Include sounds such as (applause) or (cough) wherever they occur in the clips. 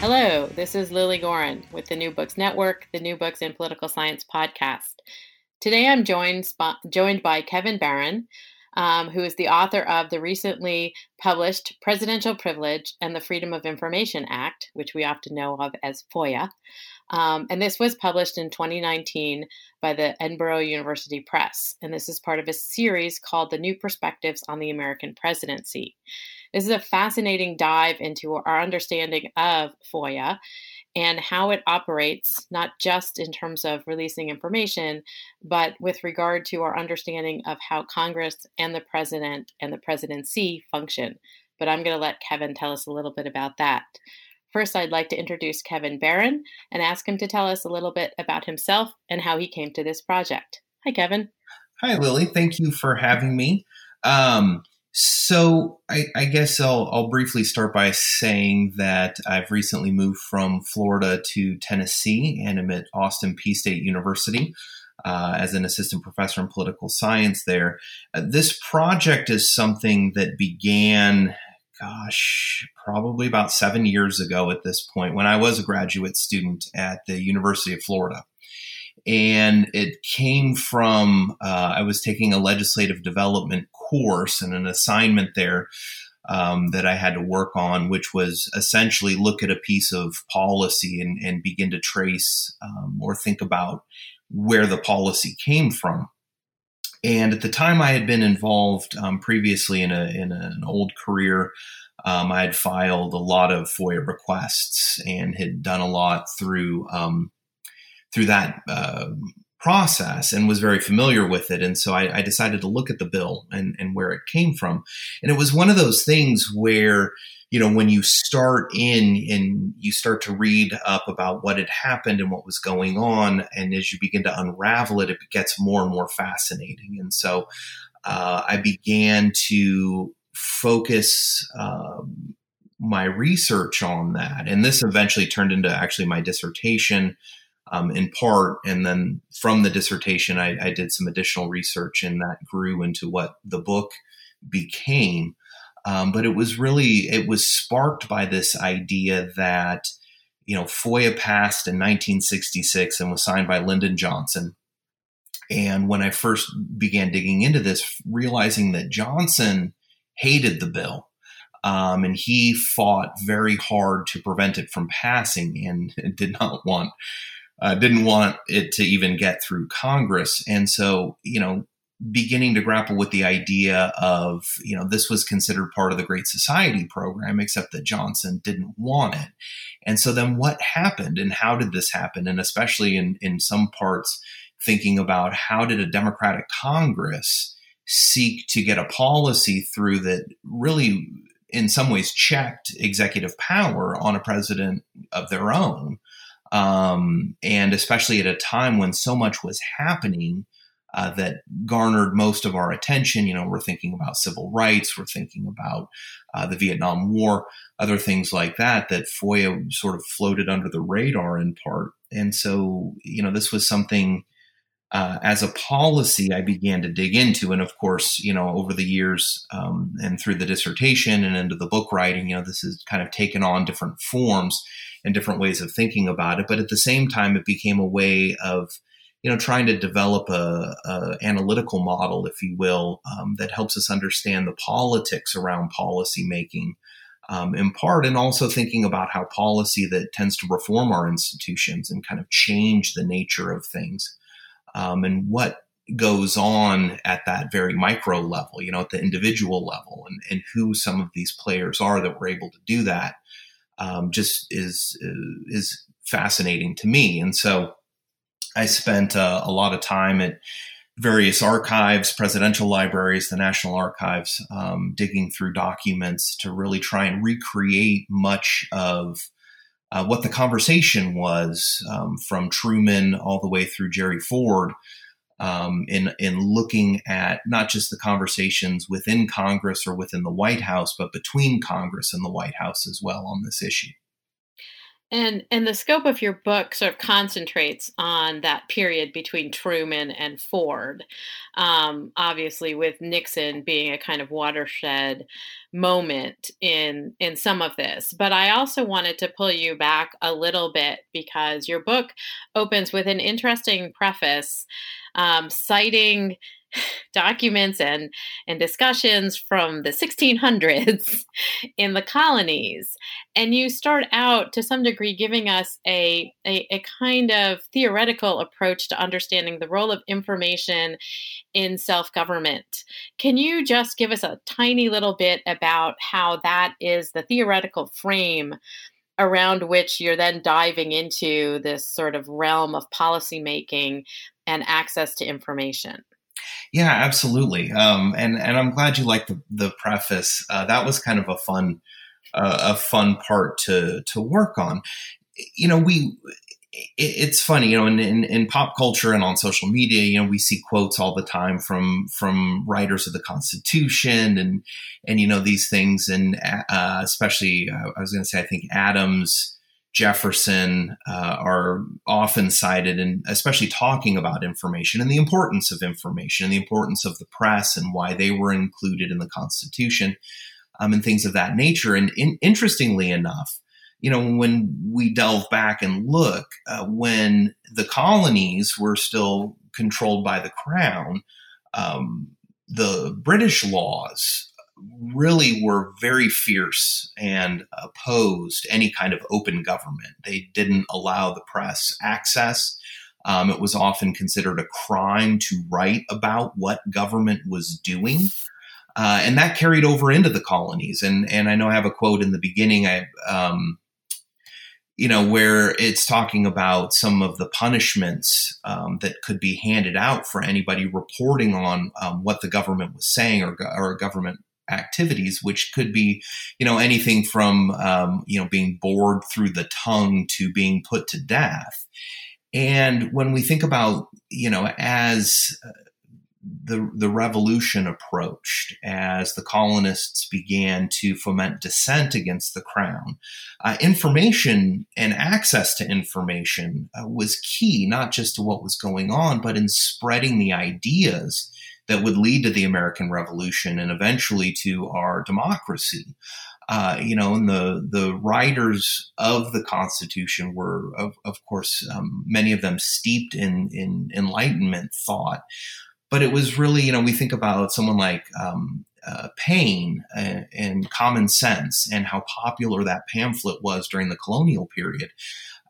Hello, this is Lilly Goren with the New Books Network, the New Books in Political Science podcast. Today I'm joined, joined by Kevin Baron, um, who is the author of the recently published Presidential Privilege and the Freedom of Information Act, which we often know of as FOIA. Um, and this was published in 2019 by the Edinburgh University Press. And this is part of a series called The New Perspectives on the American Presidency. This is a fascinating dive into our understanding of FOIA and how it operates, not just in terms of releasing information, but with regard to our understanding of how Congress and the president and the presidency function. But I'm going to let Kevin tell us a little bit about that. First, I'd like to introduce Kevin Baron and ask him to tell us a little bit about himself and how he came to this project. Hi, Kevin. Hi, Lilly. Thank you for having me. Um, so I, I, guess I'll, I'll briefly start by saying that I've recently moved from Florida to Tennessee and I'm at Austin Peay State University. Uh, as an assistant professor in political science there. Uh, this project is something that began, gosh, probably about seven years ago at this point when I was a graduate student at the University of Florida and it came from uh, I was taking a legislative development course and an assignment there um, that I had to work on, which was essentially look at a piece of policy and, and begin to trace um, or think about where the policy came from. And at the time, I had been involved um, previously in, a, in an old career. Um, I had filed a lot of FOIA requests and had done a lot through um, through that uh, process and was very familiar with it. And so I, I, decided to look at the bill and, and where it came from. And it was one of those things where, you know, when you start in and you start to read up about what had happened and what was going on, and as you begin to unravel it, it gets more and more fascinating. And so uh, I began to focus. Um, my research on that. And this eventually turned into actually my dissertation um, in part. And then from the dissertation, I, I, did some additional research, and that grew into what the book became. Um, but it was really it was sparked by this idea that you know FOIA passed in 1966 and was signed by Lyndon Johnson. And when I first began digging into this, realizing that Johnson hated the bill. Um, and he fought very hard to prevent it from passing and (laughs) did not want uh, didn't want it to even get through Congress. And so, you know, beginning to grapple with the idea of, you know, this was considered part of the Great Society program, except that Johnson didn't want it. And so then what happened and how did this happen? And especially in, in some parts, thinking about how did a Democratic Congress seek to get a policy through that really in some ways checked executive power on a president of their own um, and especially at a time when so much was happening uh, that garnered most of our attention. You know, we're thinking about civil rights, we're thinking about uh, the Vietnam War, other things like that, that FOIA sort of floated under the radar in part. And so, you know, this was something uh, as a policy I began to dig into. And of course, you know, over the years um, and through the dissertation and into the book writing, you know, this has kind of taken on different forms and different ways of thinking about it. But at the same time, it became a way of, you know, trying to develop a, a analytical model, if you will, um, that helps us understand the politics around policy making. Um, in part, and also thinking about how policy that tends to reform our institutions and kind of change the nature of things um, and what goes on at that very micro level, you know, at the individual level, and, and who some of these players are that were able to do that, um, just is is fascinating to me. And so, I spent uh, a lot of time at various archives, presidential libraries, the National Archives, um, digging through documents to really try and recreate much of uh, what the conversation was um, from Truman all the way through Jerry Ford um, in in looking at not just the conversations within Congress or within the White House, but between Congress and the White House as well on this issue. And and the scope of your book sort of concentrates on that period between Truman and Ford, um, obviously with Nixon being a kind of watershed moment in in some of this. But I also wanted to pull you back a little bit because your book opens with an interesting preface um, citing (laughs) documents and and discussions from the 1600s (laughs) in the colonies. And you start out to some degree giving us a, a, a kind of theoretical approach to understanding the role of information in self-government. Can you just give us a tiny little bit about how that is the theoretical frame around which you're then diving into this sort of realm of policymaking and access to information yeah, absolutely. Um, and and I'm glad you liked the the preface. Uh, that was kind of a fun uh, a fun part to to work on. You know, we it's funny, you know, in, in, in, pop culture and on social media, you know, we see quotes all the time from from writers of the Constitution and and you know these things, and uh, especially uh, I was going to say I think Adams Jefferson uh, are often cited, and especially talking about information and the importance of information and the importance of the press and why they were included in the Constitution um, and things of that nature. And in, interestingly enough, you know, when we delve back and look, uh, when the colonies were still controlled by the crown, um, the British laws really were very fierce and opposed any kind of open government. They didn't allow the press access. Um, it was often considered a crime to write about what government was doing. Uh, and that carried over into the colonies. And, and I know I have a quote in the beginning. I, um, you know, where it's talking about some of the punishments um, that could be handed out for anybody reporting on um, what the government was saying or, or government activities, which could be, you know, anything from, um, you know, being bored through the tongue to being put to death. And when we think about, you know, as uh, the, the revolution approached, as the colonists began to foment dissent against the crown, uh, information and access to information uh, was key, not just to what was going on, but in spreading the ideas that would lead to the American Revolution and eventually to our democracy. Uh, you know, and the the writers of the Constitution were, of, of course, um, many of them steeped in in Enlightenment thought. But it was really, you know, we think about someone like um, uh, Paine and, and, Common Sense and how popular that pamphlet was during the colonial period.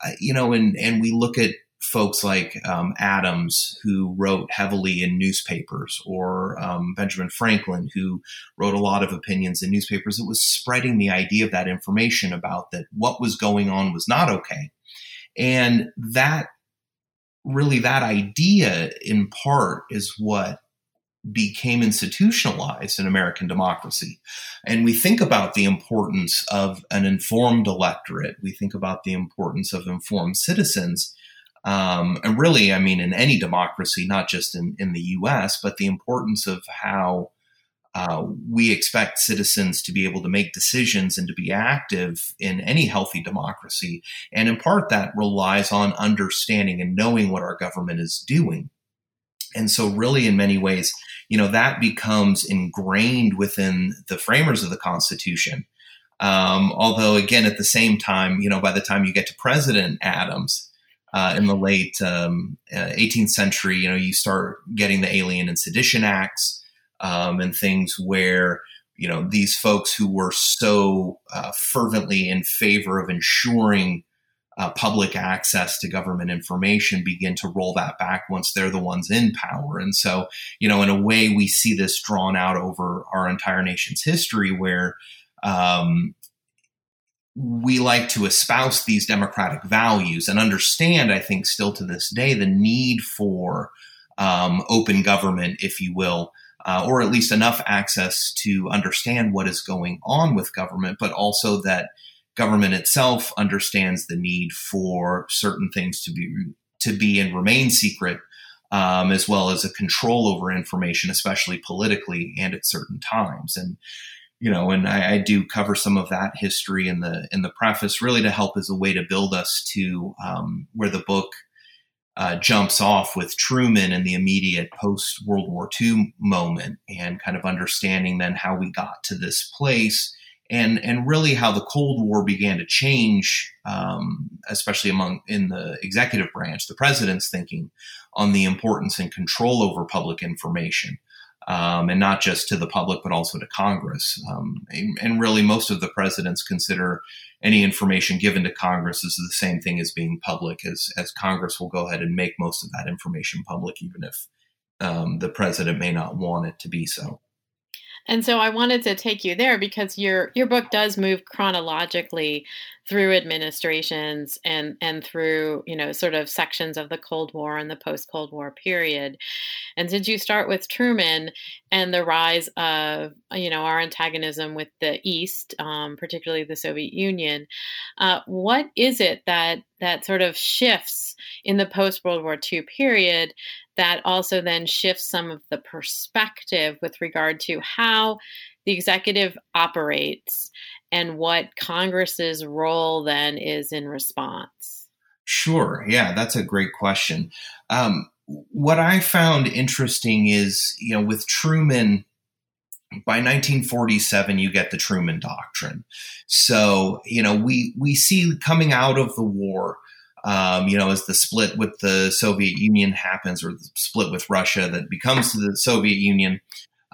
Uh, you know, and and we look at folks like um, Adams, who wrote heavily in newspapers, or um, Benjamin Franklin, who wrote a lot of opinions in newspapers. It was spreading the idea of that information about that what was going on was not okay. And that really, that idea in part is what became institutionalized in American democracy. And we think about the importance of an informed electorate, we think about the importance of informed citizens Um, and really, I mean, in any democracy, not just in, in the US, but the importance of how uh, we expect citizens to be able to make decisions and to be active in any healthy democracy. And in part, that relies on understanding and knowing what our government is doing. And so, really, in many ways, you know, that becomes ingrained within the framers of the Constitution. Um, although, again, at the same time, you know, by the time you get to President Adams uh, in the late um, 18th uh, century, you know, you start getting the Alien and Sedition Acts um, and things where you know these folks who were so uh, fervently in favor of ensuring uh, public access to government information begin to roll that back once they're the ones in power. And so, you know, in a way, we see this drawn out over our entire nation's history where um, we like to espouse these democratic values and understand, I think, still to this day, the need for um, open government, if you will, uh, or at least enough access to understand what is going on with government, but also that government itself understands the need for certain things to be to be and remain secret, um, as well as a control over information, especially politically and at certain times. And you know, and I, I, do cover some of that history in the in the preface, really to help as a way to build us to um, where the book uh, jumps off with Truman and the immediate post World War II moment, and kind of understanding then how we got to this place, and and really how the Cold War began to change, um, especially among in the executive branch, the president's thinking on the importance and control over public information um, and not just to the public, but also to Congress. Um, and, really, most of the presidents consider any information given to Congress as the same thing as being public, as, as Congress will go ahead and make most of that information public, even if um, the president may not want it to be so. And so I wanted to take you there because your your book does move chronologically through administrations and and through you know sort of sections of the Cold War and the post Cold War period. And since you start with Truman and the rise of you know our antagonism with the East, um, particularly the Soviet Union, uh, what is it that that sort of shifts in the post World War II period that also then shifts some of the perspective with regard to how the executive operates and what Congress's role then is in response? Sure. Yeah, that's a great question. Um, what I found interesting is, you know, with Truman, by 1947 you get the Truman Doctrine. So, you know, we we see coming out of the war um, you know, as the split with the Soviet Union happens, or the split with Russia that becomes the Soviet Union,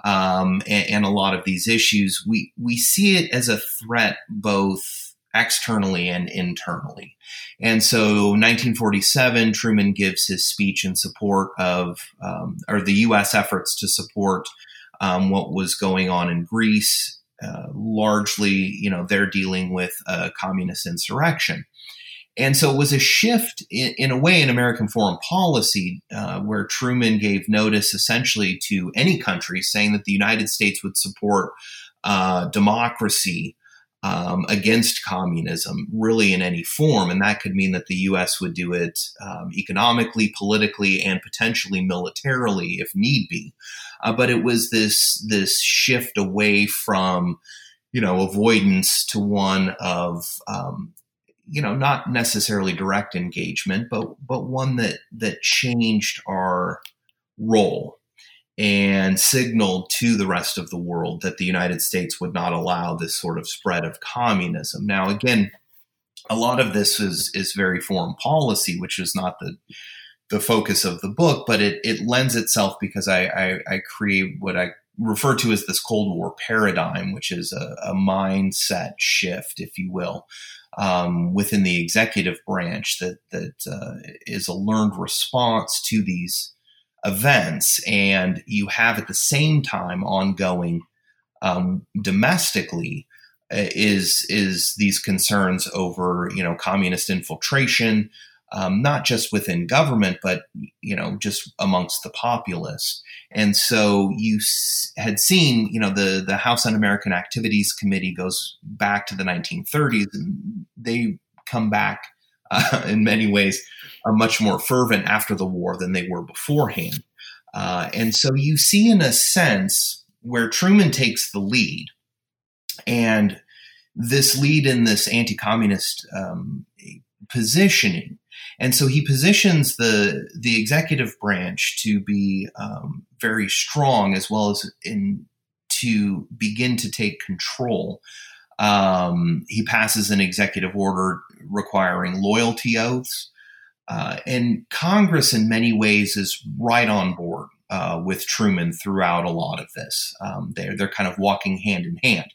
um, and, and, a lot of these issues, we we see it as a threat both externally and internally. And so, 1947, Truman gives his speech in support of, um, or the U.S. efforts to support um, what was going on in Greece. Uh, largely, you know, they're dealing with a communist insurrection. And so it was a shift in, in a way in American foreign policy uh, where Truman gave notice essentially to any country saying that the United States would support uh, democracy um, against communism, really in any form. And that could mean that the U.S. would do it um, economically, politically, and potentially militarily if need be. Uh, but it was this this shift away from you know avoidance to one of um, you know, not necessarily direct engagement, but but one that that changed our role and signaled to the rest of the world that the United States would not allow this sort of spread of communism. Now, again, a lot of this is is very foreign policy, which is not the the focus of the book, but it it lends itself because I I, I create what I refer to as this Cold War paradigm, which is a, a mindset shift, if you will, um, within the executive branch that that uh, is a learned response to these events, and you have at the same time ongoing um, domestically uh, is is these concerns over you know communist infiltration, um, not just within government, but you know just amongst the populace. And so you s- had seen, you know, the the House Un-American Activities Committee goes back to the 1930s, and they come back uh, (laughs) in many ways, are much more fervent after the war than they were beforehand. Uh, and so you see, in a sense, where Truman takes the lead, and this lead in this anti communist um, positioning. And so he positions the the executive branch to be um, very strong, as well as in to begin to take control. Um, he passes an executive order requiring loyalty oaths, uh, and Congress, in many ways, is right on board uh, with Truman throughout a lot of this. Um, they're they're kind of walking hand in hand.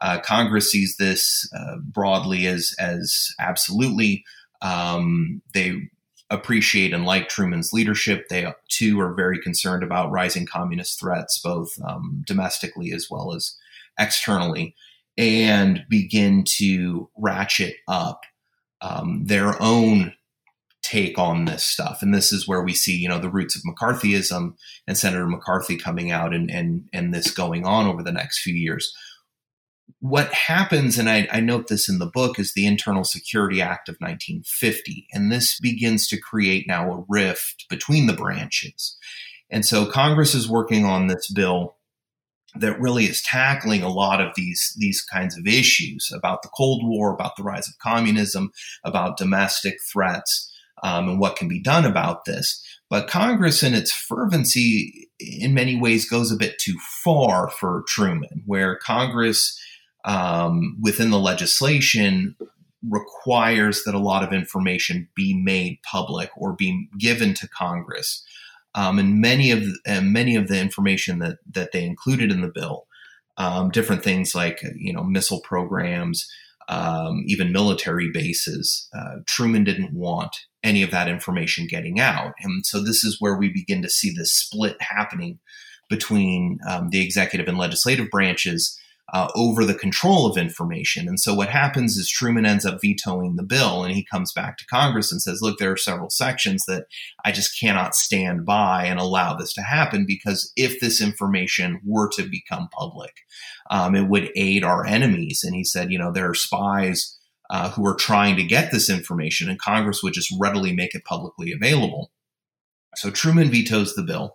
Uh, Congress sees this uh, broadly as as absolutely. Um, they appreciate and like Truman's leadership. They too are very concerned about rising communist threats, both um, domestically as well as externally, and begin to ratchet up um, their own take on this stuff. And this is where we see, you know, the roots of McCarthyism and Senator McCarthy coming out and and and this going on over the next few years what happens, and I, I, note this in the book, is the Internal Security Act of 1950. And this begins to create now a rift between the branches. And so Congress is working on this bill that really is tackling a lot of these, these kinds of issues about the Cold War, about the rise of communism, about domestic threats, um, and what can be done about this. But Congress, in its fervency, in many ways goes a bit too far for Truman, where Congress um, within the legislation requires that a lot of information be made public or be given to Congress. Um, and many of the, many of the information that that they included in the bill, um, different things like you know missile programs, um, even military bases. Uh, Truman didn't want any of that information getting out, and so this is where we begin to see this split happening between um, the executive and legislative branches uh, over the control of information. And so what happens is Truman ends up vetoing the bill and he comes back to Congress and says, look, there are several sections that I just cannot stand by and allow this to happen because if this information were to become public, um, it would aid our enemies. And he said, you know, there are spies uh, who are trying to get this information and Congress would just readily make it publicly available. So Truman vetoes the bill.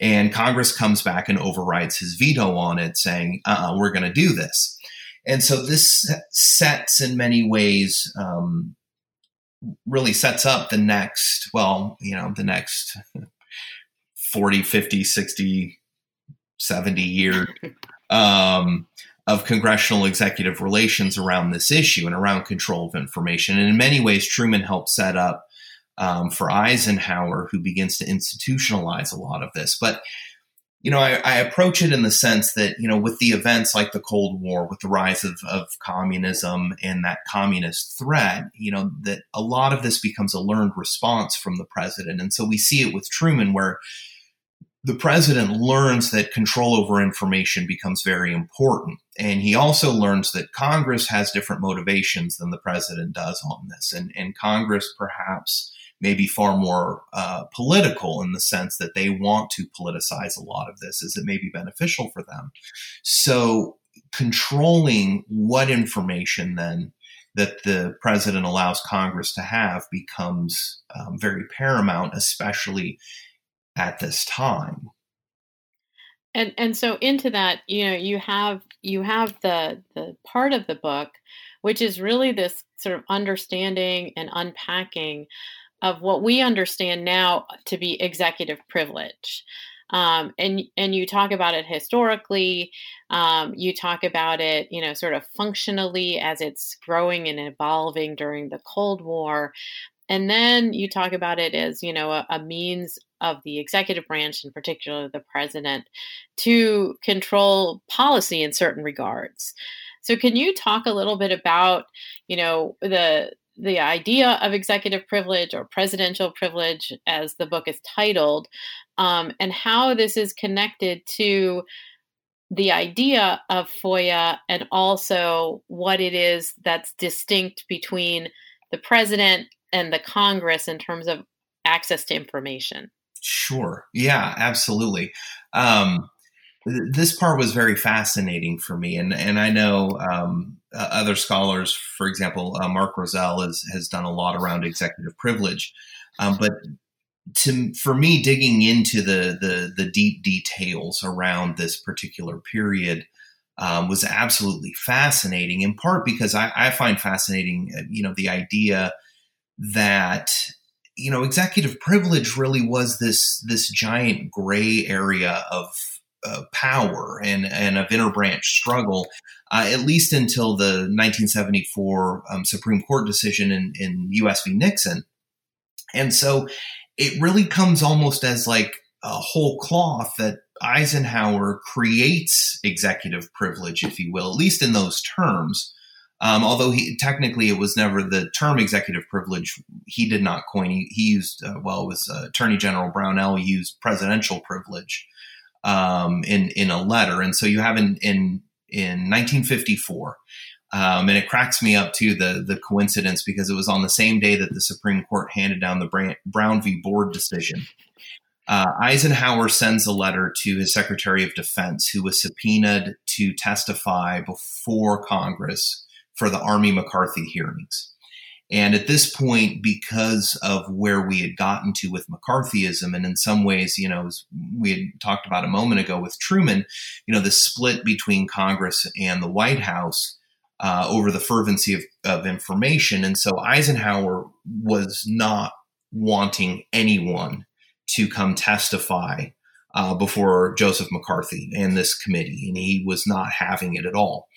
And Congress comes back and overrides his veto on it, saying, uh we're going to do this. And so this sets, in many ways, um, really sets up the next, well, you know, the next (laughs) 40, 50, 60, 70 year um, of congressional executive relations around this issue and around control of information. And in many ways, Truman helped set up um, for Eisenhower, who begins to institutionalize a lot of this. But you know, I, I, approach it in the sense that, you know, with the events like the Cold War, with the rise of, of communism and that communist threat, you know, that a lot of this becomes a learned response from the president. And so we see it with Truman, where the president learns that control over information becomes very important. And he also learns that Congress has different motivations than the president does on this. And, and Congress perhaps maybe far more uh, political in the sense that they want to politicize a lot of this as it may be beneficial for them. So controlling what information then that the president allows Congress to have becomes um, very paramount, especially at this time. And and so into that, you know, you have you have the the part of the book, which is really this sort of understanding and unpacking of what we understand now to be executive privilege. Um, and and you talk about it historically. Um, you talk about it, you know, sort of functionally as it's growing and evolving during the Cold War, and then you talk about it as you know a, a means of the executive branch, in particular the president, to control policy in certain regards. So, can you talk a little bit about, you know, the the idea of executive privilege or presidential privilege, as the book is titled, um, and how this is connected to the idea of FOIA and also what it is that's distinct between the president and the Congress in terms of access to information. Sure. Yeah, absolutely. Um, this part was very fascinating for me, and and I know um, uh, other scholars, for example, uh, Mark Rozell has, has done a lot around executive privilege. Um, but to, for me, digging into the, the, the deep details around this particular period um, was absolutely fascinating. In part because I, I find fascinating, uh, you know, the idea that you know executive privilege really was this this giant gray area of power and and of interbranch struggle, uh, at least until the 1974 um, Supreme Court decision in, in U.S. v. Nixon, and so it really comes almost as like a whole cloth that Eisenhower creates executive privilege, if you will, at least in those terms. Um, although he technically it was never the term executive privilege, he did not coin. He, he used uh, well, it was uh, Attorney General Brownell used presidential privilege um, in in a letter, and so you have in in in 1954. Um, and it cracks me up too the the coincidence because it was on the same day that the Supreme Court handed down the Brown v. Board decision. Uh, Eisenhower sends a letter to his Secretary of Defense, who was subpoenaed to testify before Congress for the Army McCarthy hearings. And at this point, because of where we had gotten to with McCarthyism, and in some ways, you know, we had talked about a moment ago with Truman, you know, the split between Congress and the White House uh, over the fervency of, of information. And so Eisenhower was not wanting anyone to come testify uh, before Joseph McCarthy and this committee, and he was not having it at all.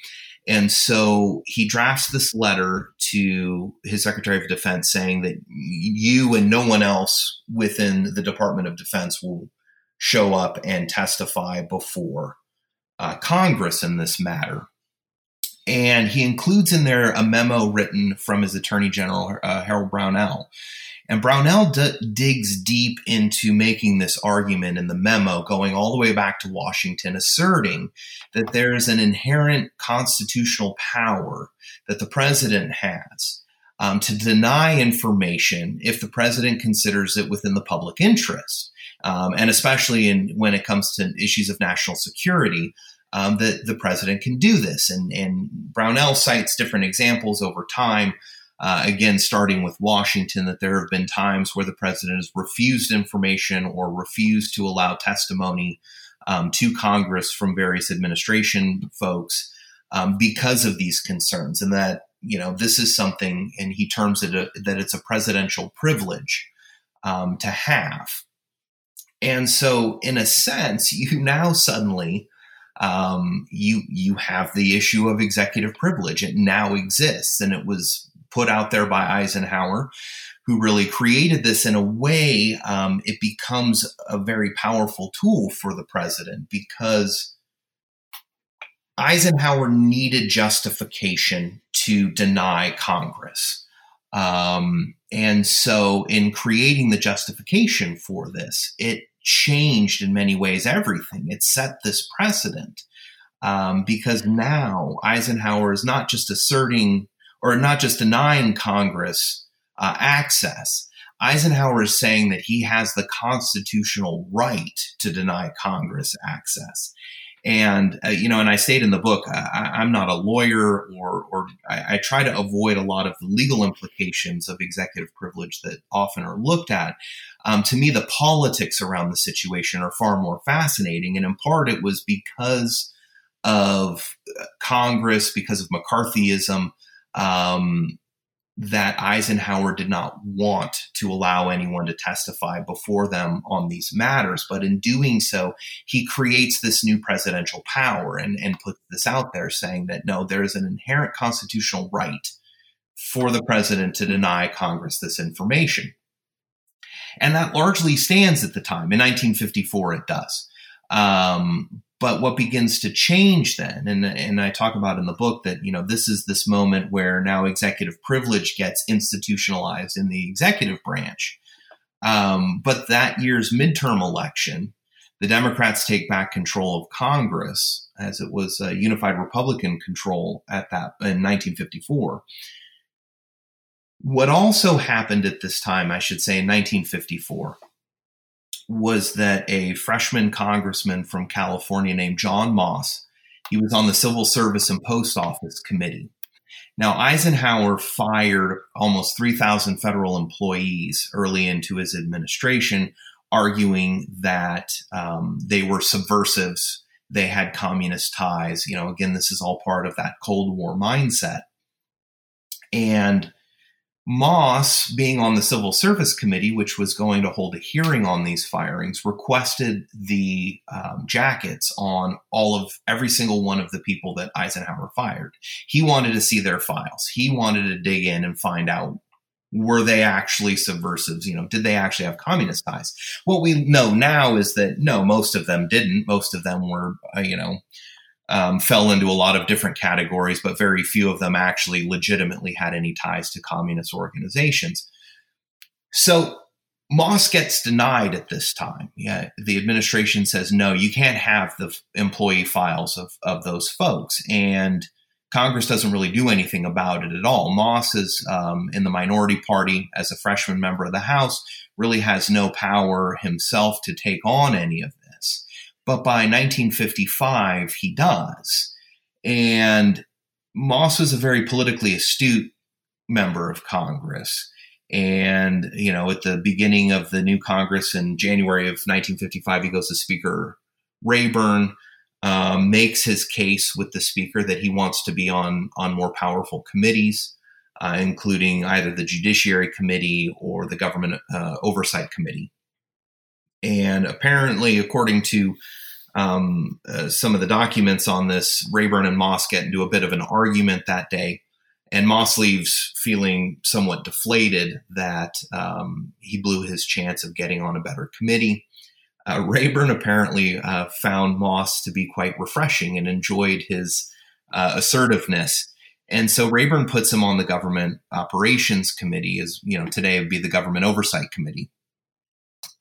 And so he drafts this letter to his Secretary of Defense saying that you and no one else within the Department of Defense will show up and testify before uh, Congress in this matter. And he includes in there a memo written from his Attorney General, uh, Harold Brownell, and Brownell d- digs deep into making this argument in the memo, going all the way back to Washington, asserting that there is an inherent constitutional power that the president has um, to deny information if the president considers it within the public interest. Um, and especially in, when it comes to issues of national security, um, that the president can do this. And, and Brownell cites different examples over time uh, again, starting with Washington, that there have been times where the president has refused information or refused to allow testimony um, to Congress from various administration folks um, because of these concerns, and that you know this is something, and he terms it a, that it's a presidential privilege um, to have. And so, in a sense, (laughs) you now suddenly um, you you have the issue of executive privilege. It now exists, and it was put out there by Eisenhower, who really created this in a way, um, it becomes a very powerful tool for the president because Eisenhower needed justification to deny Congress. Um, and so, in creating the justification for this, it changed in many ways everything. It set this precedent um, because now Eisenhower is not just asserting or not just denying Congress uh, access. Eisenhower is saying that he has the constitutional right to deny Congress access. And, uh, you know, and I state in the book, I, am not a lawyer or, or I, I, try to avoid a lot of the legal implications of executive privilege that often are looked at. Um, to me, the politics around the situation are far more fascinating. And in part, it was because of uh, Congress, because of McCarthyism, um, that Eisenhower did not want to allow anyone to testify before them on these matters. But in doing so, he creates this new presidential power and, and puts this out there saying that no, there is an inherent constitutional right for the president to deny Congress this information. And that largely stands at the time. In 1954, it does. Um, but what begins to change then, and, and I talk about in the book that, you know, this is this moment where now executive privilege gets institutionalized in the executive branch. Um, but that year's midterm election, the Democrats take back control of Congress as it was a unified Republican control at that in 1954. What also happened at this time, I should say, in 1954, was that a freshman congressman from California named John Moss, he was on the Civil Service and Post Office Committee. Now, Eisenhower fired almost 3,000 federal employees early into his administration, arguing that um, they were subversives. They had communist ties. You know, again, this is all part of that Cold War mindset. And Moss, being on the Civil Service Committee, which was going to hold a hearing on these firings, requested the um, jackets on all of every single one of the people that Eisenhower fired. He wanted to see their files. He wanted to dig in and find out were they actually subversives? You know, did they actually have communist ties? What we know now is that no, most of them didn't. Most of them were, uh, you know, um, fell into a lot of different categories, but very few of them actually legitimately had any ties to communist organizations. So Moss gets denied at this time. Yeah, the administration says no, you can't have the employee files of of those folks, and Congress doesn't really do anything about it at all. Moss is um, in the minority party as a freshman member of the House, really has no power himself to take on any of. But by 1955, he does. And Moss was a very politically astute member of Congress. And, you know, at the beginning of the new Congress in January of 1955, he goes to Speaker Rayburn, um, makes his case with the Speaker that he wants to be on, on more powerful committees, uh, including either the Judiciary Committee or the Government uh, Oversight Committee. And apparently, according to um, uh, some of the documents on this, Rayburn and Moss get into a bit of an argument that day. And Moss leaves feeling somewhat deflated that um, he blew his chance of getting on a better committee. Uh, Rayburn apparently uh, found Moss to be quite refreshing and enjoyed his uh, assertiveness. And so Rayburn puts him on the government operations committee, as you know, today would be the government oversight committee.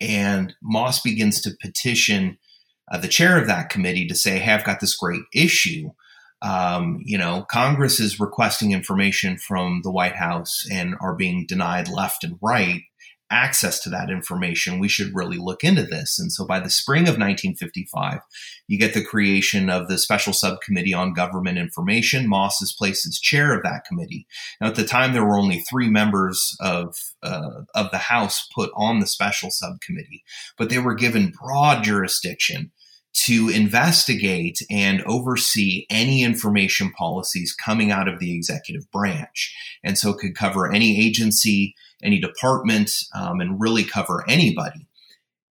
And Moss begins to petition uh, the chair of that committee to say, "Hey, I've got this great issue. Um, you know, Congress is requesting information from the White House and are being denied left and right access to that information. We should really look into this. And so by the spring of 1955, you get the creation of the Special Subcommittee on Government Information. Moss is placed as chair of that committee. Now, at the time, there were only three members of, uh, of the House put on the Special Subcommittee, but they were given broad jurisdiction to investigate and oversee any information policies coming out of the executive branch. And so it could cover any agency, any department, um, and really cover anybody.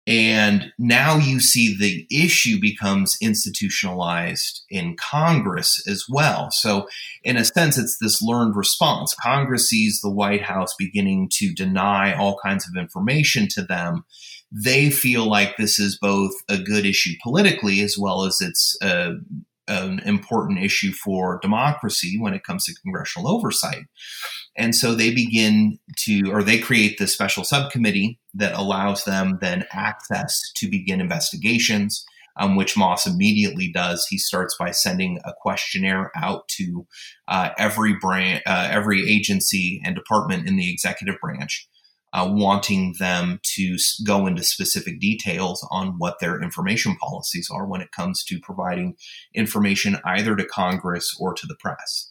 And now you see the issue becomes institutionalized in Congress as well. So, in a sense, it's this learned response. Congress sees the White House beginning to deny all kinds of information to them they feel like this is both a good issue politically as well as it's a, an important issue for democracy when it comes to congressional oversight. And so they begin to, or they create this special subcommittee that allows them then access to begin investigations, um, which Moss immediately does. He starts by sending a questionnaire out to uh, every branch, uh, every agency and department in the executive branch uh, wanting them to go into specific details on what their information policies are when it comes to providing information either to Congress or to the press.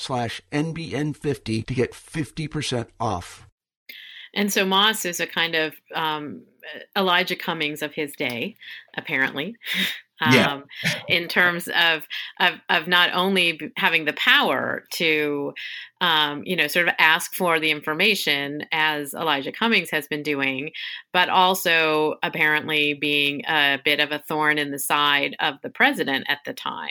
slash NBN50 to get 50% off. And so Moss is a kind of um, Elijah Cummings of his day, apparently. (laughs) Um, yeah. in terms of, of of not only having the power to, um, you know, sort of ask for the information as Elijah Cummings has been doing, but also apparently being a bit of a thorn in the side of the president at the time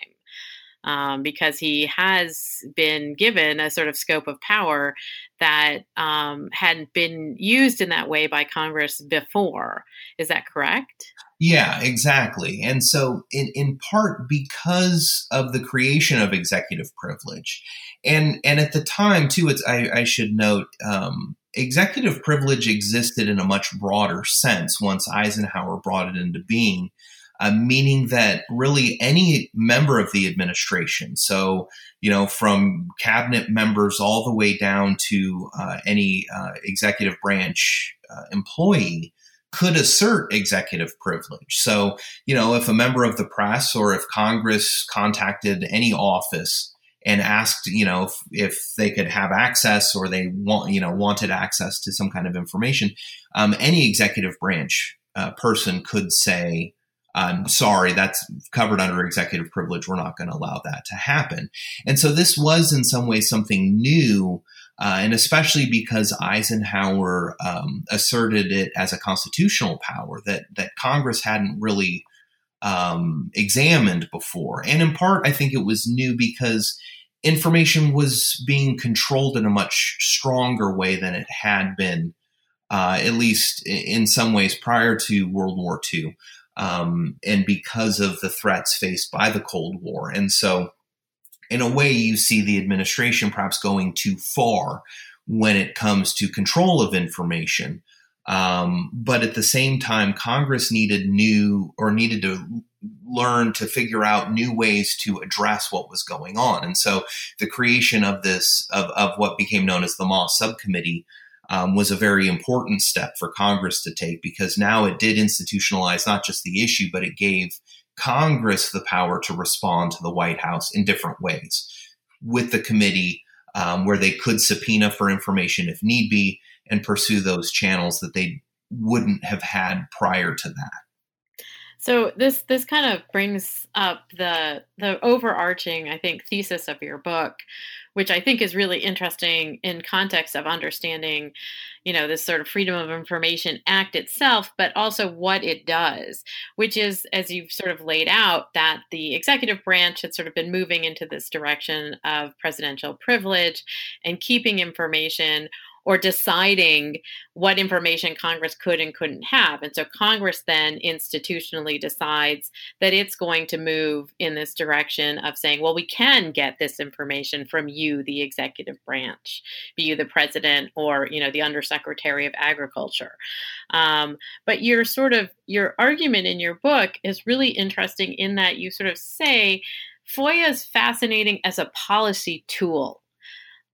um, because he has been given a sort of scope of power that um, hadn't been used in that way by Congress before. Is that correct? Yeah, exactly. And so, in, in part because of the creation of executive privilege, and and at the time too, it's I, I should note um, executive privilege existed in a much broader sense once Eisenhower brought it into being uh, meaning that really any member of the administration, so you know from cabinet members all the way down to uh, any uh, executive branch uh, employee, could assert executive privilege. So you know if a member of the press or if Congress contacted any office and asked you know if, if, they could have access or they want you know wanted access to some kind of information um, any executive branch uh, person could say I'm sorry, that's covered under executive privilege. We're not going to allow that to happen. And so this was in some ways something new. Uh, and especially because Eisenhower um, asserted it as a constitutional power that that Congress hadn't really um, examined before, and in part, I think it was new because information was being controlled in a much stronger way than it had been, uh, at least in some ways prior to World War II um, and because of the threats faced by the Cold War. And so, in a way, you see the administration perhaps going too far when it comes to control of information. Um, but at the same time, Congress needed new or needed to learn to figure out new ways to address what was going on. And so the creation of this, of, of what became known as the Moss Subcommittee, um, was a very important step for Congress to take because now it did institutionalize not just the issue, but it gave Congress the power to respond to the White House in different ways with the committee, um, where they could subpoena for information if need be and pursue those channels that they wouldn't have had prior to that. So this this kind of brings up the the overarching, I think, thesis of your book, which I think is really interesting in context of understanding, you know, this sort of Freedom of Information Act itself, but also what it does, which is, as you've sort of laid out, that the executive branch had sort of been moving into this direction of presidential privilege and keeping information or deciding what information Congress could and couldn't have. And so Congress then institutionally decides that it's going to move in this direction of saying, well, we can get this information from you, the executive branch, be you the president or, you know, the undersecretary of agriculture. Um, but your sort of your argument in your book is really interesting in that you sort of say FOIA is fascinating as a policy tool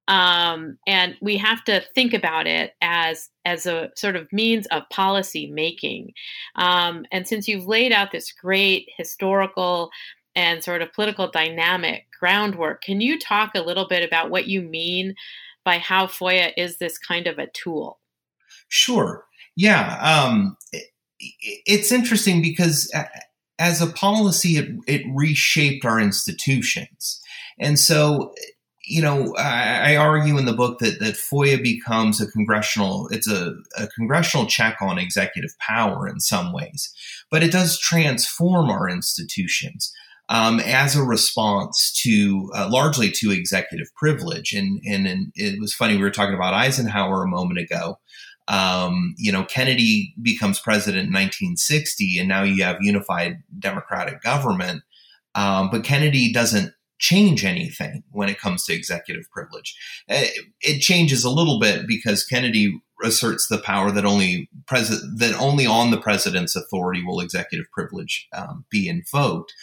um, and we have to think about it as as a sort of means of policy making. Um, and since you've laid out this great historical and sort of political dynamic groundwork, can you talk a little bit about what you mean by how FOIA is this kind of a tool? Sure. Yeah. Um, it, it's interesting because as a policy, it, it reshaped our institutions. And so you know, I, I, argue in the book that that FOIA becomes a congressional it's a, a congressional check on executive power in some ways, but it does transform our institutions. Um, as a response to uh, largely to executive privilege. And, and, and it was funny, we were talking about Eisenhower a moment ago. Um, you know, Kennedy becomes president in 1960, and now you have unified democratic government. Um, but Kennedy doesn't change anything when it comes to executive privilege. Eh, it changes a little bit because Kennedy asserts the power that only president that only on the president's authority will executive privilege um, be invoked.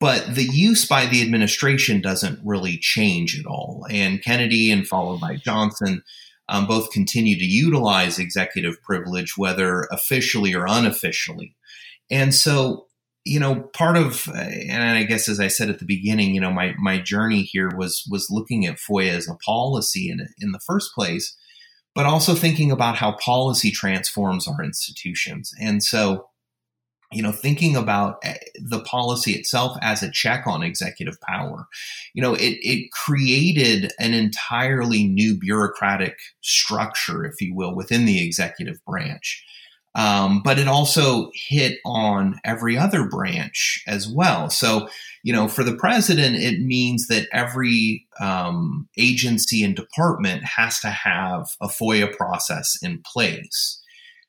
But the use by the administration doesn't really change at all. And Kennedy and followed by Johnson um, both continue to utilize executive privilege, whether officially or unofficially. And so you know part of and i guess as i said at the beginning you know my my journey here was was looking at foia as a policy in in the first place but also thinking about how policy transforms our institutions. And so, you know, thinking about eh, the policy itself as a check on executive power, you know, it, it created an entirely new bureaucratic structure, if you will, within the executive branch. Um, but it also hit on every other branch as well. So, you know, for the president, it means that every um, agency and department has to have a FOIA process in place.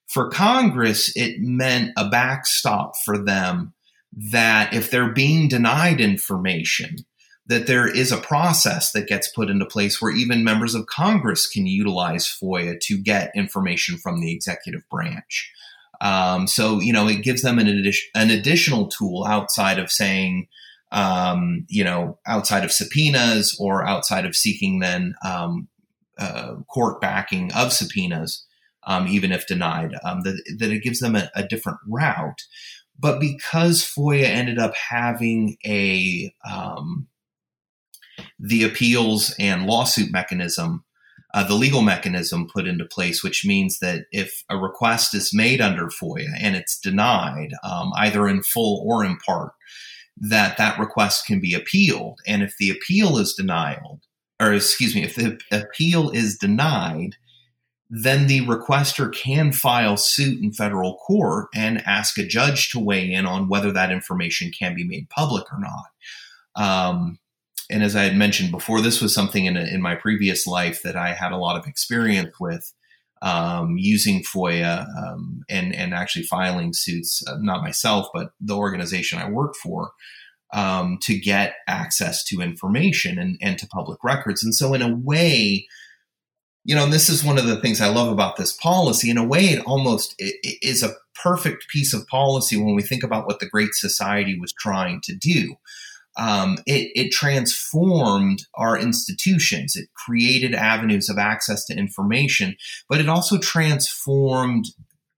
For Congress, it meant a backstop for them that if they're being denied information, that there is a process that gets put into place where even members of Congress can utilize FOIA to get information from the executive branch. Um, so, you know, it gives them an, an additional tool outside of saying, um, you know, outside of subpoenas or outside of seeking then um, uh, court backing of subpoenas, um, even if denied, um, that, that, it gives them a, a different route. But because FOIA ended up having a um, the appeals and lawsuit mechanism, uh, the legal mechanism put into place, which means that if a request is made under FOIA and it's denied, um, either in full or in part, that that request can be appealed. And if the appeal is denied, or excuse me, if the appeal is denied, then the requester can file suit in federal court and ask a judge to weigh in on whether that information can be made public or not. Um, and as I had mentioned before, this was something in, in my previous life that I had a lot of experience with um, using FOIA um, and and actually filing suits, uh, not myself, but the organization I worked for, um, to get access to information and, and to public records. And so, in a way, you know, this is one of the things I love about this policy. In a way, it almost it is a perfect piece of policy when we think about what the Great Society was trying to do um, it, it, transformed our institutions. It created avenues of access to information, but it also transformed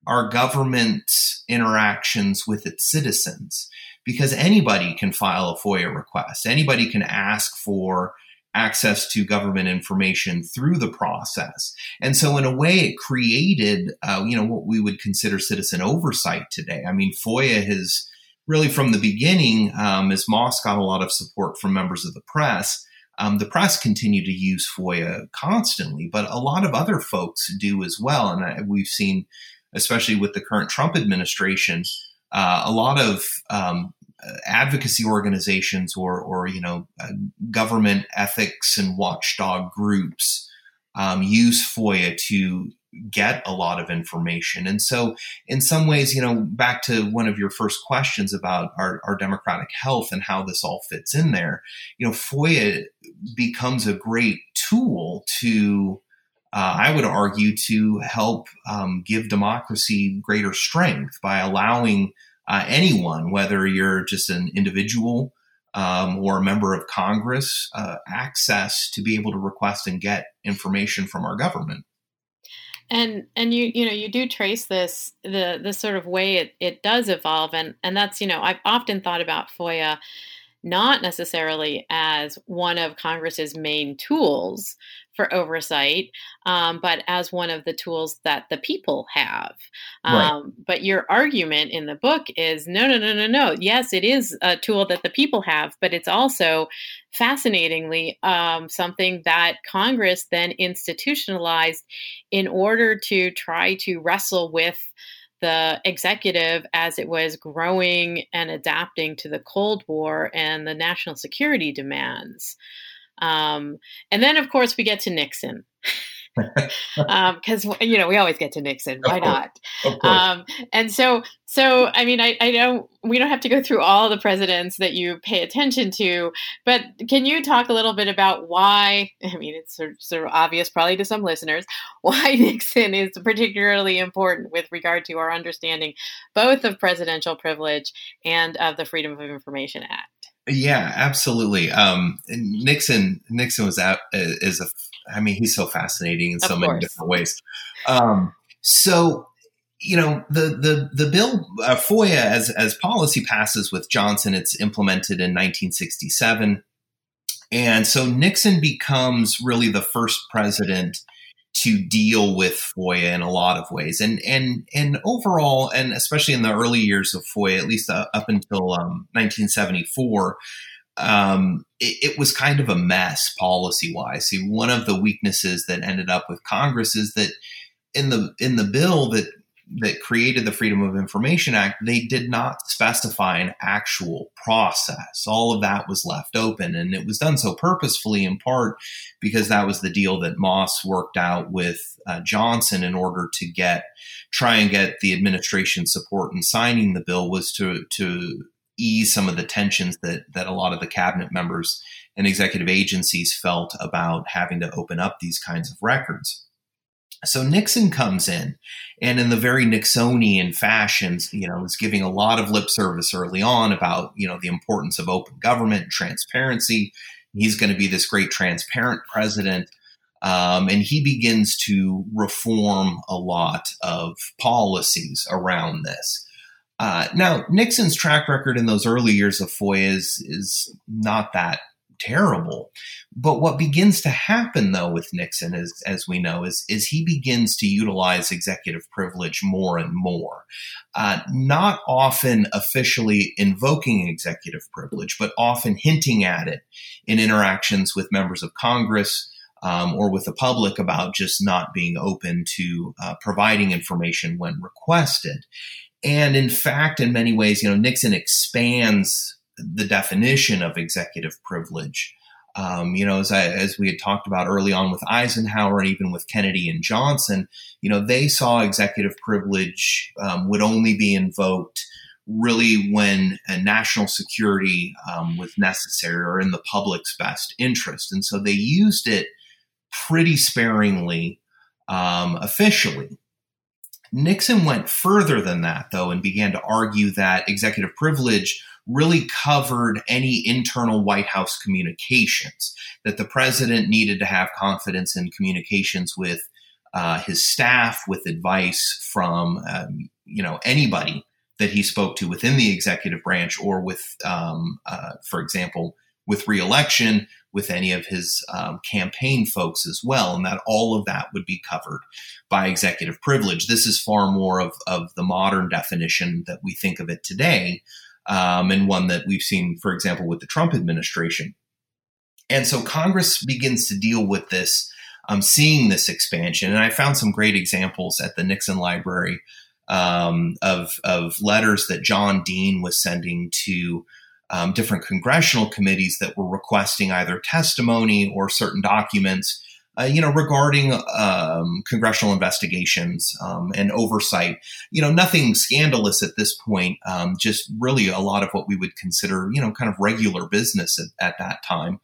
our government's interactions with its citizens because anybody can file a FOIA request. Anybody can ask for access to government information through the process. And so, in a way, it created, uh, you know, what we would consider citizen oversight today. I mean, FOIA has really from the beginning, um, as Moss got a lot of support from members of the press, um, the press continued to use FOIA constantly, but a lot of other folks do as well. And I, we've seen, especially with the current Trump administration, uh, a lot of um, advocacy organizations or, or you know, uh, government ethics and watchdog groups um, use FOIA to get a lot of information. And so, in some ways, you know, back to one of your first questions about our, our democratic health and how this all fits in there, you know, FOIA becomes a great tool to, uh, I would argue, to help um, give democracy greater strength by allowing uh, anyone, whether you're just an individual um, or a member of Congress, uh, access to be able to request and get information from our government and and you you know you do trace this the the sort of way it, it does evolve and and that's you know i've often thought about foia not necessarily as one of congress's main tools for oversight, um, but as one of the tools that the people have. Um, right. But your argument in the book is no, no, no, no, no. Yes, it is a tool that the people have, but it's also fascinatingly um, something that Congress then institutionalized in order to try to wrestle with the executive as it was growing and adapting to the Cold War and the national security demands. Um, and then, of course, we get to Nixon. because (laughs) um, you know we always get to Nixon. Why not? Um, and so, so I mean, I, I don't. We don't have to go through all the presidents that you pay attention to, but can you talk a little bit about why? I mean, it's sort of, sort of obvious, probably to some listeners, (laughs) why Nixon is particularly important with regard to our understanding both of presidential privilege and of the Freedom of Information Act. Yeah, absolutely. Um, Nixon Nixon was out is a. I mean, he's so fascinating in so many different ways. Um, so you know the the the bill uh, FOIA as as policy passes with Johnson, it's implemented in 1967, and so Nixon becomes really the first president to deal with FOIA in a lot of ways. And and and overall, and especially in the early years of FOIA, at least uh, up until um, 1974, um, it, it, was kind of a mess policy wise. See, one of the weaknesses that ended up with Congress is that in the in the bill that that created the Freedom of Information Act, they did not specify an actual process. All of that was left open, and it was done so purposefully, in part because that was the deal that Moss worked out with uh, Johnson in order to get try and get the administration support in signing the bill was to to ease some of the tensions that that a lot of the cabinet members and executive agencies felt about having to open up these kinds of records. So Nixon comes in and in the very Nixonian fashions, you know, is giving a lot of lip service early on about, you know, the importance of open government and transparency. He's going to be this great transparent president. Um, and he begins to reform a lot of policies around this. Uh, now, Nixon's track record in those early years of FOIA is, is not that terrible. But what begins to happen though with Nixon is, as we know, is, is he begins to utilize executive privilege more and more. Uh, not often officially invoking executive privilege, but often hinting at it in interactions with members of Congress, um, or with the public about just not being open to uh, providing information when requested. And in fact, in many ways, you know, Nixon expands the definition of executive privilege. Um, you know, as, I, as we had talked about early on with Eisenhower and even with Kennedy and Johnson, you know, they saw executive privilege um, would only be invoked really when national security um, was necessary or in the public's best interest. And so they used it pretty sparingly um, officially. Nixon went further than that, though, and began to argue that executive privilege really covered any internal White House communications, that the president needed to have confidence in communications with uh, his staff, with advice from um, you know anybody that he spoke to within the executive branch, or with, um, uh, for example, with reelection, with any of his um, campaign folks as well, and that all of that would be covered by executive privilege. This is far more of, of the modern definition that we think of it today um, and one that we've seen, for example, with the Trump administration. And so Congress begins to deal with this, um, seeing this expansion. And I found some great examples at the Nixon Library um, of, of letters that John Dean was sending to um, different congressional committees that were requesting either testimony or certain documents uh, you know, regarding um, congressional investigations um, and oversight. You know, nothing scandalous at this point. Um, just really a lot of what we would consider, you know, kind of regular business at, at that time.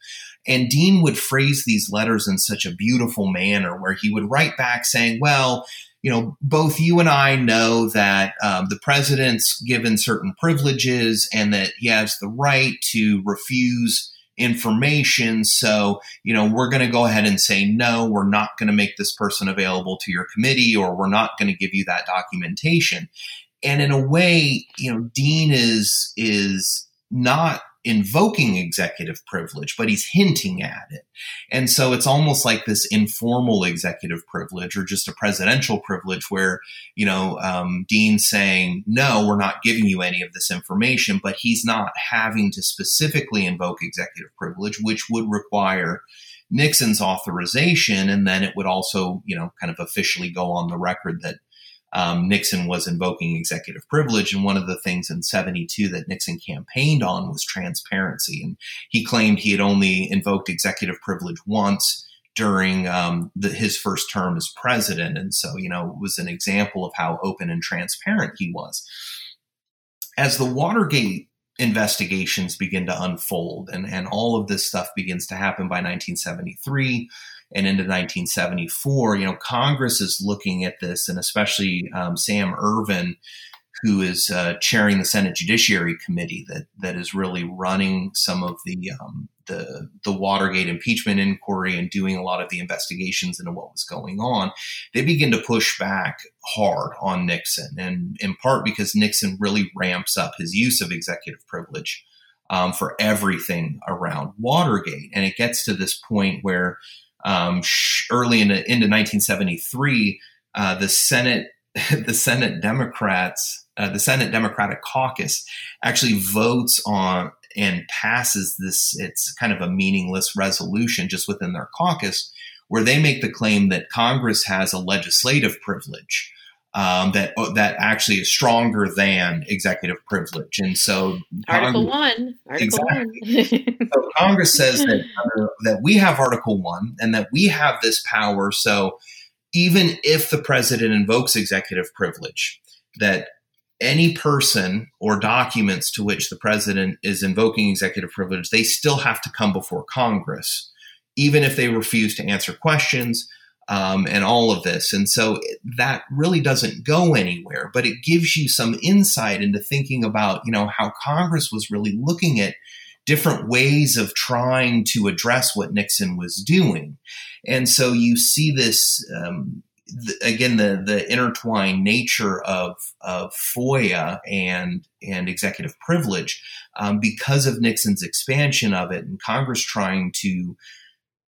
And Dean would phrase these letters in such a beautiful manner, where he would write back saying, "Well." you know, both you and I know that um, the president's given certain privileges and that he has the right to refuse information. So, you know, we're going to go ahead and say, no, we're not going to make this person available to your committee or we're not going to give you that documentation. And in a way, you know, Dean is, is not invoking executive privilege, but he's hinting at it. And so it's almost like this informal executive privilege or just a presidential privilege where, you know, um, Dean's saying, no, we're not giving you any of this information, but he's not having to specifically invoke executive privilege, which would require Nixon's authorization. And then it would also, you know, kind of officially go on the record that um, Nixon was invoking executive privilege. And one of the things in 72 that Nixon campaigned on was transparency. And he claimed he had only invoked executive privilege once during um, the, his first term as president. And so, you know, it was an example of how open and transparent he was. As the Watergate investigations begin to unfold and, and all of this stuff begins to happen by 1973, and into 1974, you know, Congress is looking at this, and especially um, Sam Ervin, who is uh, chairing the Senate Judiciary Committee that that is really running some of the um, the the Watergate impeachment inquiry and doing a lot of the investigations into what was going on. They begin to push back hard on Nixon, and in part because Nixon really ramps up his use of executive privilege. Um, for everything around Watergate. And it gets to this point where um, early into, into 1973, uh, the Senate (laughs) the Senate Democrats, uh, the Senate Democratic Caucus, actually votes on and passes this. It's kind of a meaningless resolution just within their caucus, where they make the claim that Congress has a legislative privilege um, that uh, that actually is stronger than executive privilege, and so Article One, Article exactly. One. so Congress says that uh, that we have Article One and that we have this power. So even if the president invokes executive privilege, that any person or documents to which the president is invoking executive privilege, they still have to come before Congress, even if they refuse to answer questions um, and all of this. And so that really doesn't go anywhere, but it gives you some insight into thinking about, you know, how Congress was really looking at different ways of trying to address what Nixon was doing. And so you see this, um, again, the, the intertwined nature of, of FOIA and, and executive privilege um, because of Nixon's expansion of it and Congress trying to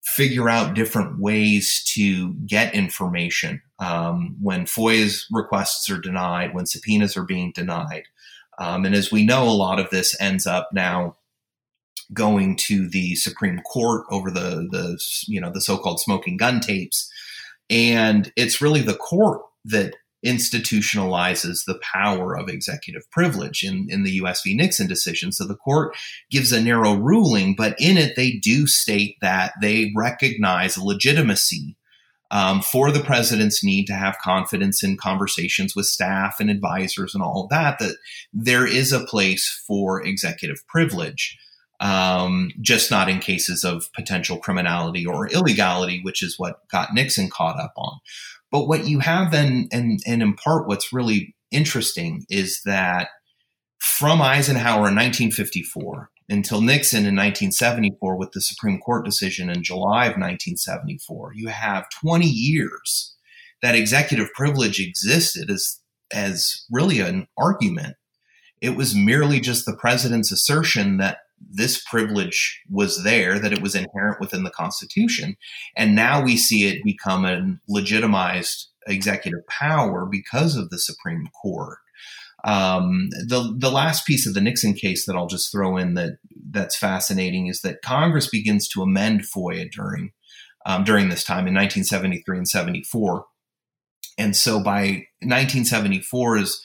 figure out different ways to get information um, when FOIA's requests are denied, when subpoenas are being denied. Um, and as we know, a lot of this ends up now going to the Supreme Court over the the you know the so-called smoking gun tapes, and it's really the court that institutionalizes the power of executive privilege in, in the US v. Nixon decision. So the court gives a narrow ruling, but in it, they do state that they recognize legitimacy um, for the president's need to have confidence in conversations with staff and advisors and all of that, that there is a place for executive privilege um, just not in cases of potential criminality or illegality, which is what got Nixon caught up on. But what you have then, and, and in part, what's really interesting is that from Eisenhower in 1954 until Nixon in 1974 with the Supreme Court decision in July of 1974, you have 20 years that executive privilege existed as, as really an argument. It was merely just the president's assertion that this privilege was there, that it was inherent within the Constitution. And now we see it become a legitimized executive power because of the Supreme Court. Um, the the last piece of the Nixon case that I'll just throw in that that's fascinating is that Congress begins to amend FOIA during um, during this time in 1973 and 74, and so by 1974 is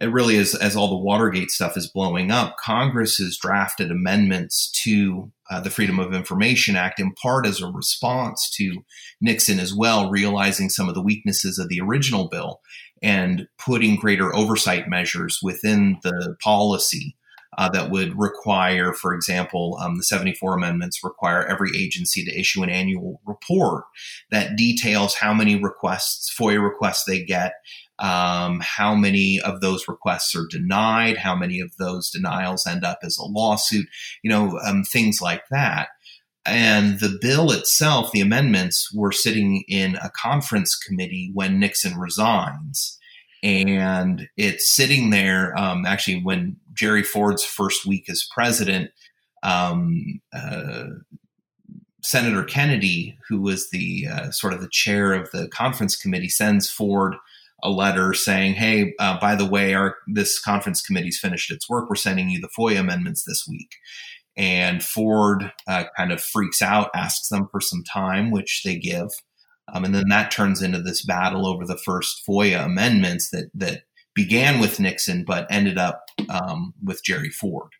it really is as all the Watergate stuff is blowing up, Congress has drafted amendments to uh, the Freedom of Information Act in part as a response to Nixon as well, realizing some of the weaknesses of the original bill and putting greater oversight measures within the policy. Uh, that would require, for example, um, the 74 amendments require every agency to issue an annual report that details how many requests, FOIA requests they get, um, how many of those requests are denied, how many of those denials end up as a lawsuit, you know, um, things like that. And the bill itself, the amendments, were sitting in a conference committee when Nixon resigns. And it's sitting there um, actually when Jerry Ford's first week as president. Um, uh, Senator Kennedy, who was the uh, sort of the chair of the conference committee, sends Ford a letter saying, "Hey, uh, by the way, our this conference committee's finished its work. We're sending you the FOIA amendments this week." And Ford uh, kind of freaks out, asks them for some time, which they give, um, and then that turns into this battle over the first FOIA amendments that that began with Nixon but ended up um, with Jerry Ford.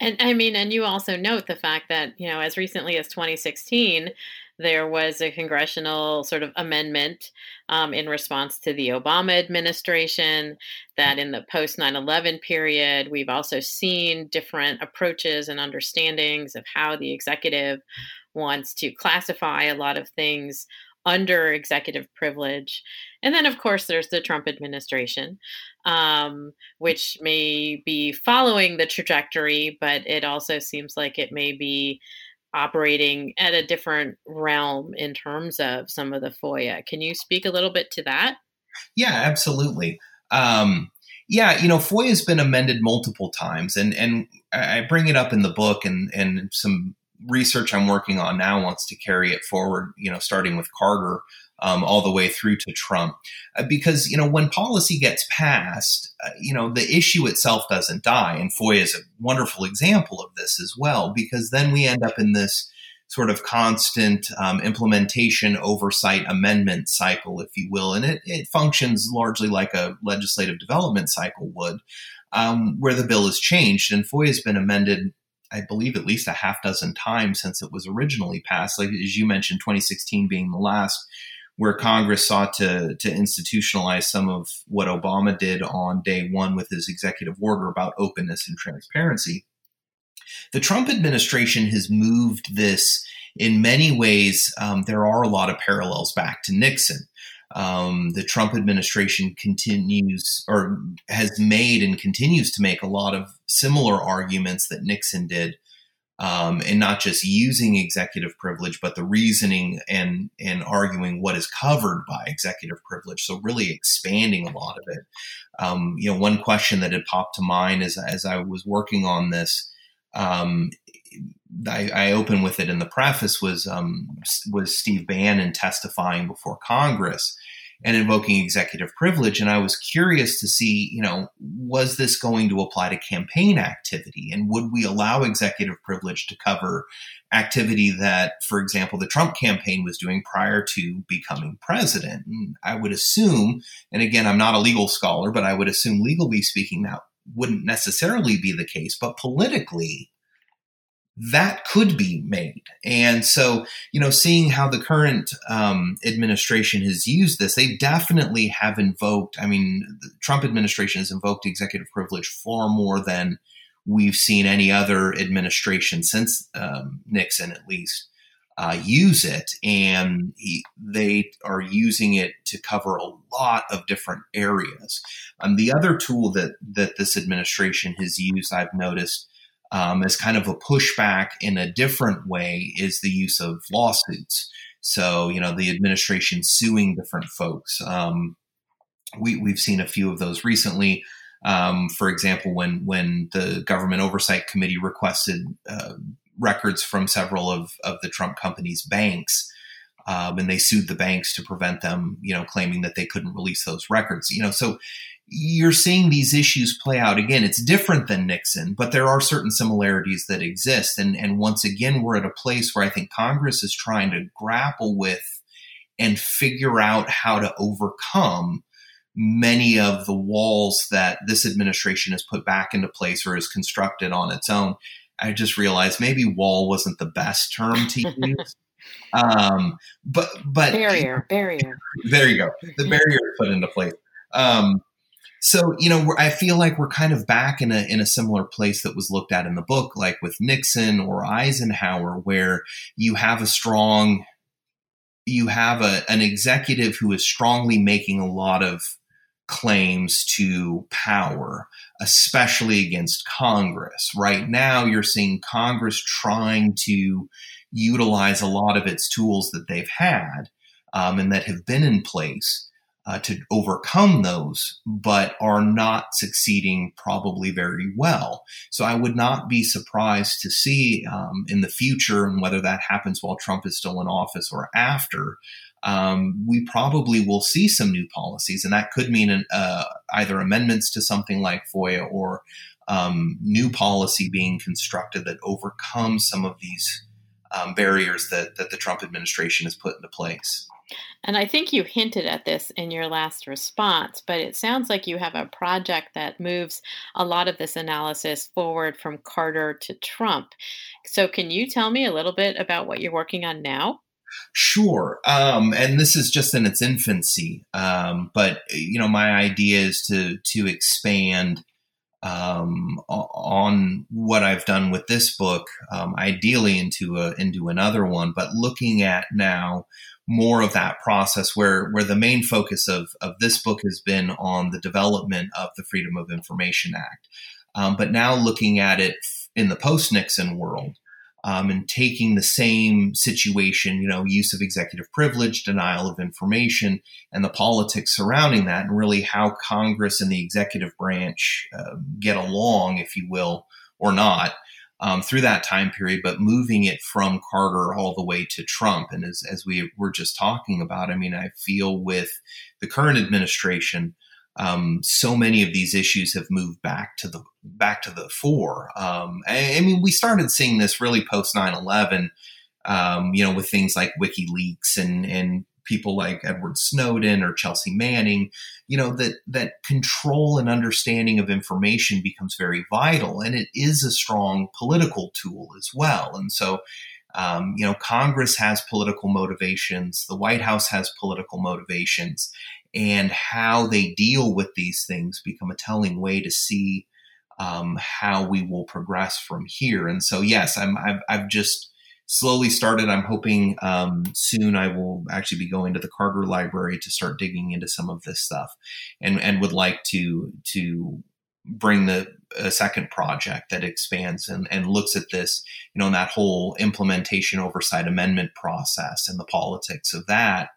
And I mean, and you also note the fact that, you know, as recently as 2016, there was a congressional sort of amendment um, in response to the Obama administration. That in the post 9 11 period, we've also seen different approaches and understandings of how the executive wants to classify a lot of things under executive privilege. And then, of course, there's the Trump administration, um, which may be following the trajectory, but it also seems like it may be operating at a different realm in terms of some of the FOIA. Can you speak a little bit to that? Yeah, absolutely. Um, yeah, you know, FOIA has been amended multiple times, and and I bring it up in the book and and some research I'm working on now wants to carry it forward, you know, starting with Carter um, all the way through to Trump. Uh, because, you know, when policy gets passed, uh, you know, the issue itself doesn't die. And FOIA is a wonderful example of this as well, because then we end up in this sort of constant um, implementation, oversight, amendment cycle, if you will. And it, it functions largely like a legislative development cycle would, um, where the bill is changed. And FOIA has been amended I believe at least a half dozen times since it was originally passed. Like as you mentioned, 2016 being the last where Congress sought to to institutionalize some of what Obama did on day one with his executive order about openness and transparency. The Trump administration has moved this in many ways. Um, there are a lot of parallels back to Nixon. Um, the Trump administration continues or has made and continues to make a lot of similar arguments that Nixon did um, and not just using executive privilege, but the reasoning and and arguing what is covered by executive privilege. So really expanding a lot of it. Um, you know, one question that had popped to mind as as I was working on this, um, I, I opened with it in the preface was um, was Steve Bannon testifying before Congress and invoking executive privilege. And I was curious to see, you know, was this going to apply to campaign activity? And would we allow executive privilege to cover activity that, for example, the Trump campaign was doing prior to becoming president? And I would assume, and again, I'm not a legal scholar, but I would assume legally speaking, that wouldn't necessarily be the case. But politically, that could be made. And so, you know, seeing how the current um, administration has used this, they definitely have invoked, I mean, the Trump administration has invoked executive privilege far more than we've seen any other administration since um, Nixon, at least. Uh, use it, and he, they are using it to cover a lot of different areas. Um, the other tool that that this administration has used, I've noticed, um, as kind of a pushback in a different way is the use of lawsuits. So, you know, the administration suing different folks. Um, we, we've seen a few of those recently. Um, for example, when when the government oversight committee requested uh, records from several of, of the Trump company's banks, um, and they sued the banks to prevent them, you know, claiming that they couldn't release those records. You know, so you're seeing these issues play out again. It's different than Nixon, but there are certain similarities that exist. And, and once again, we're at a place where I think Congress is trying to grapple with and figure out how to overcome many of the walls that this administration has put back into place or has constructed on its own. I just realized maybe wall wasn't the best term to (laughs) use. um, but but barrier, barrier. There you go. The barrier put into place. Um, so you know, I feel like we're kind of back in a in a similar place that was looked at in the book, like with Nixon or Eisenhower, where you have a strong, you have a, an executive who is strongly making a lot of claims to power, especially against Congress. Right now, you're seeing Congress trying to utilize a lot of its tools that they've had um, and that have been in place uh, to overcome those, but are not succeeding probably very well. So I would not be surprised to see um, in the future, and whether that happens while Trump is still in office or after, um, we probably will see some new policies, and that could mean an, uh, either amendments to something like FOIA or um, new policy being constructed that overcomes some of these um, barriers that, that the Trump administration has put into place. And I think you hinted at this in your last response, but it sounds like you have a project that moves a lot of this analysis forward from Carter to Trump. So, can you tell me a little bit about what you're working on now? Sure. Um, and this is just in its infancy. Um, but you know, my idea is to to expand um, on what I've done with this book, um, ideally into a into another one. But looking at now more of that process where where the main focus of of this book has been on the development of the Freedom of Information Act, um, but now looking at it in the post Nixon world. Um, and taking the same situation, you know, use of executive privilege, denial of information, and the politics surrounding that, and really how Congress and the executive branch uh, get along, if you will, or not, um, through that time period, but moving it from Carter all the way to Trump. And as, as we were just talking about, I mean, I feel with the current administration, um, so many of these issues have moved back to the back to the fore. Um, I, I, mean, we started seeing this really post 9-11, um, you know, with things like WikiLeaks and and people like Edward Snowden or Chelsea Manning, you know, that that control and understanding of information becomes very vital, and it is a strong political tool as well. And so, um, you know, Congress has political motivations, the White House has political motivations, and how they deal with these things become a telling way to see um, how we will progress from here. And so, yes, I'm, I've, I've just slowly started. I'm hoping um, soon I will actually be going to the Carter Library to start digging into some of this stuff, and and would like to to bring the a second project that expands and, and looks at this, you know, in that whole implementation oversight amendment process and the politics of that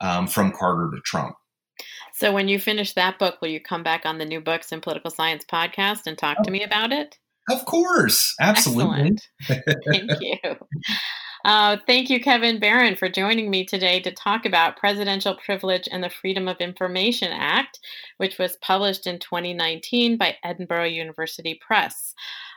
um, from Carter to Trump. So when you finish that book, will you come back on the New Books in Political Science podcast and talk to me about it? Of course, absolutely. (laughs) thank you. Uh, thank you, Kevin Baron, for joining me today to talk about Presidential Privilege and the Freedom of Information Act, which was published in 2019 by Edinburgh University Press.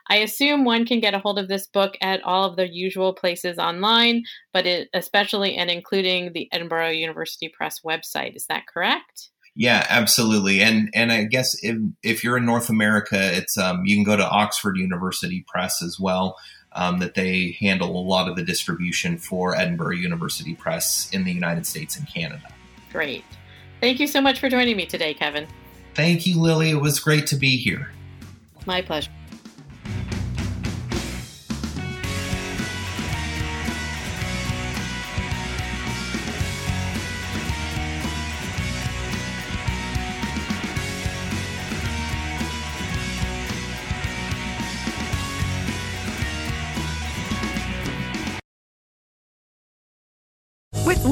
I assume one can get a hold of this book at all of the usual places online, but it, especially and including the Edinburgh University Press website. Is that correct? Yeah, absolutely. And and I guess if if you're in North America, it's um, you can go to Oxford University Press as well. Um, that they handle a lot of the distribution for Edinburgh University Press in the United States and Canada. Great. Thank you so much for joining me today, Kevin. Thank you, Lilly. It was great to be here. My pleasure.